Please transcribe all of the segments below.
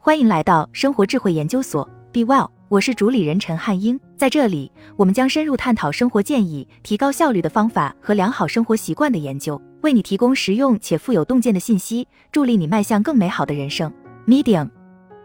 欢迎来到生活智慧研究所，Be Well，我是主理人陈汉英。在这里，我们将深入探讨生活建议、提高效率的方法和良好生活习惯的研究，为你提供实用且富有洞见的信息，助力你迈向更美好的人生。Medium，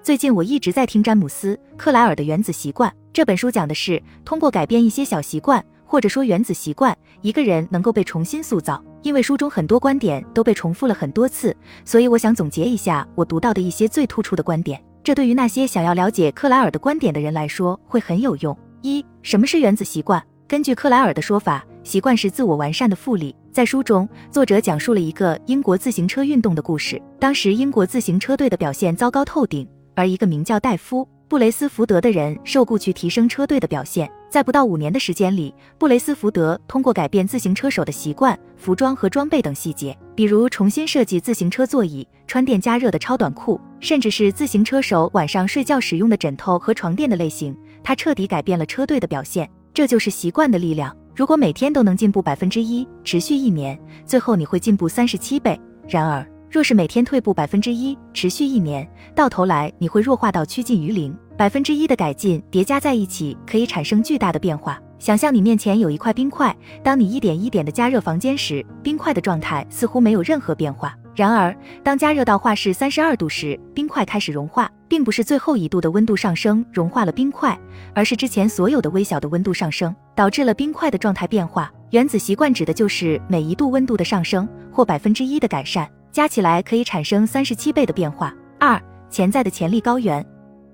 最近我一直在听詹姆斯·克莱尔的《原子习惯》这本书，讲的是通过改变一些小习惯。或者说原子习惯，一个人能够被重新塑造。因为书中很多观点都被重复了很多次，所以我想总结一下我读到的一些最突出的观点。这对于那些想要了解克莱尔的观点的人来说会很有用。一、什么是原子习惯？根据克莱尔的说法，习惯是自我完善的复利。在书中，作者讲述了一个英国自行车运动的故事。当时英国自行车队的表现糟糕透顶，而一个名叫戴夫·布雷斯福德的人受雇去提升车队的表现。在不到五年的时间里，布雷斯福德通过改变自行车手的习惯、服装和装备等细节，比如重新设计自行车座椅、穿电加热的超短裤，甚至是自行车手晚上睡觉使用的枕头和床垫的类型，他彻底改变了车队的表现。这就是习惯的力量。如果每天都能进步百分之一，持续一年，最后你会进步三十七倍。然而，若是每天退步百分之一，持续一年，到头来你会弱化到趋近于零。百分之一的改进叠加在一起，可以产生巨大的变化。想象你面前有一块冰块，当你一点一点的加热房间时，冰块的状态似乎没有任何变化。然而，当加热到画室三十二度时，冰块开始融化，并不是最后一度的温度上升融化了冰块，而是之前所有的微小的温度上升导致了冰块的状态变化。原子习惯指的就是每一度温度的上升或百分之一的改善，加起来可以产生三十七倍的变化。二、潜在的潜力高原。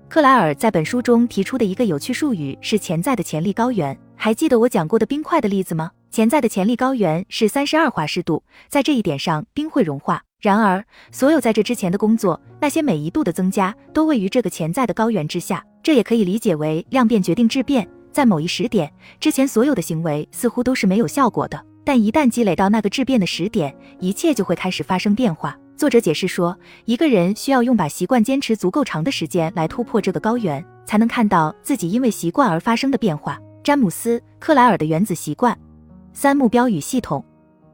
克莱尔在本书中提出的一个有趣术语是潜在的潜力高原。还记得我讲过的冰块的例子吗？潜在的潜力高原是三十二华氏度，在这一点上冰会融化。然而，所有在这之前的工作，那些每一度的增加都位于这个潜在的高原之下。这也可以理解为量变决定质变，在某一时点之前，所有的行为似乎都是没有效果的，但一旦积累到那个质变的时点，一切就会开始发生变化。作者解释说，一个人需要用把习惯坚持足够长的时间来突破这个高原，才能看到自己因为习惯而发生的变化。詹姆斯·克莱尔的原子习惯三目标与系统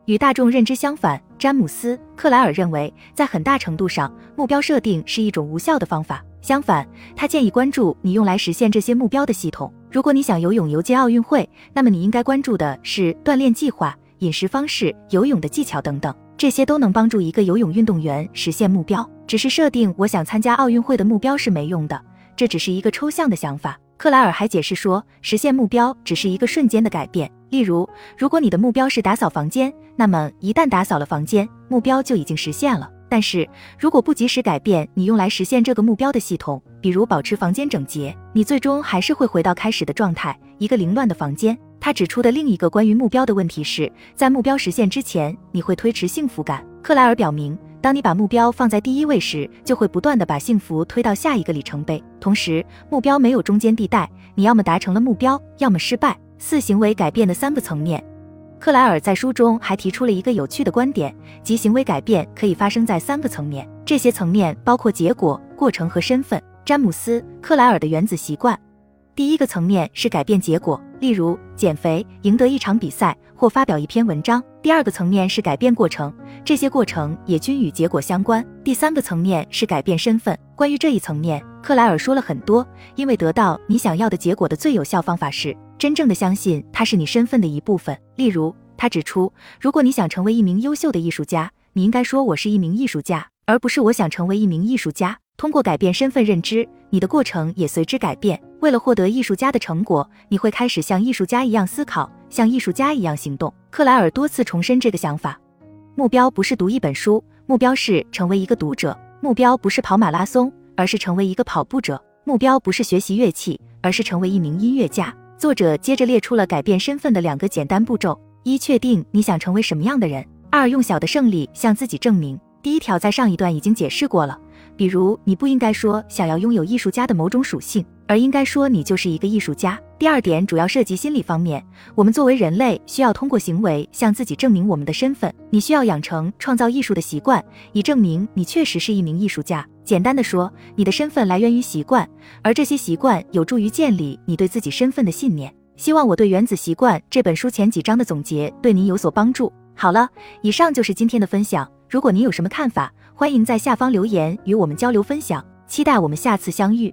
与大众认知相反，詹姆斯·克莱尔认为，在很大程度上，目标设定是一种无效的方法。相反，他建议关注你用来实现这些目标的系统。如果你想游泳游进奥运会，那么你应该关注的是锻炼计划、饮食方式、游泳的技巧等等。这些都能帮助一个游泳运动员实现目标。只是设定我想参加奥运会的目标是没用的，这只是一个抽象的想法。克莱尔还解释说，实现目标只是一个瞬间的改变。例如，如果你的目标是打扫房间，那么一旦打扫了房间，目标就已经实现了。但是如果不及时改变你用来实现这个目标的系统，比如保持房间整洁，你最终还是会回到开始的状态，一个凌乱的房间。他指出的另一个关于目标的问题是，在目标实现之前，你会推迟幸福感。克莱尔表明，当你把目标放在第一位时，就会不断的把幸福推到下一个里程碑。同时，目标没有中间地带，你要么达成了目标，要么失败。四行为改变的三个层面。克莱尔在书中还提出了一个有趣的观点，即行为改变可以发生在三个层面，这些层面包括结果、过程和身份。詹姆斯·克莱尔的原子习惯。第一个层面是改变结果，例如减肥、赢得一场比赛或发表一篇文章。第二个层面是改变过程，这些过程也均与结果相关。第三个层面是改变身份。关于这一层面，克莱尔说了很多。因为得到你想要的结果的最有效方法是真正的相信它是你身份的一部分。例如，他指出，如果你想成为一名优秀的艺术家，你应该说我是一名艺术家，而不是我想成为一名艺术家。通过改变身份认知，你的过程也随之改变。为了获得艺术家的成果，你会开始像艺术家一样思考，像艺术家一样行动。克莱尔多次重申这个想法：目标不是读一本书，目标是成为一个读者；目标不是跑马拉松，而是成为一个跑步者；目标不是学习乐器，而是成为一名音乐家。作者接着列出了改变身份的两个简单步骤：一、确定你想成为什么样的人；二、用小的胜利向自己证明。第一条在上一段已经解释过了。比如，你不应该说想要拥有艺术家的某种属性，而应该说你就是一个艺术家。第二点主要涉及心理方面，我们作为人类需要通过行为向自己证明我们的身份。你需要养成创造艺术的习惯，以证明你确实是一名艺术家。简单的说，你的身份来源于习惯，而这些习惯有助于建立你对自己身份的信念。希望我对《原子习惯》这本书前几章的总结对您有所帮助。好了，以上就是今天的分享。如果您有什么看法，欢迎在下方留言与我们交流分享。期待我们下次相遇。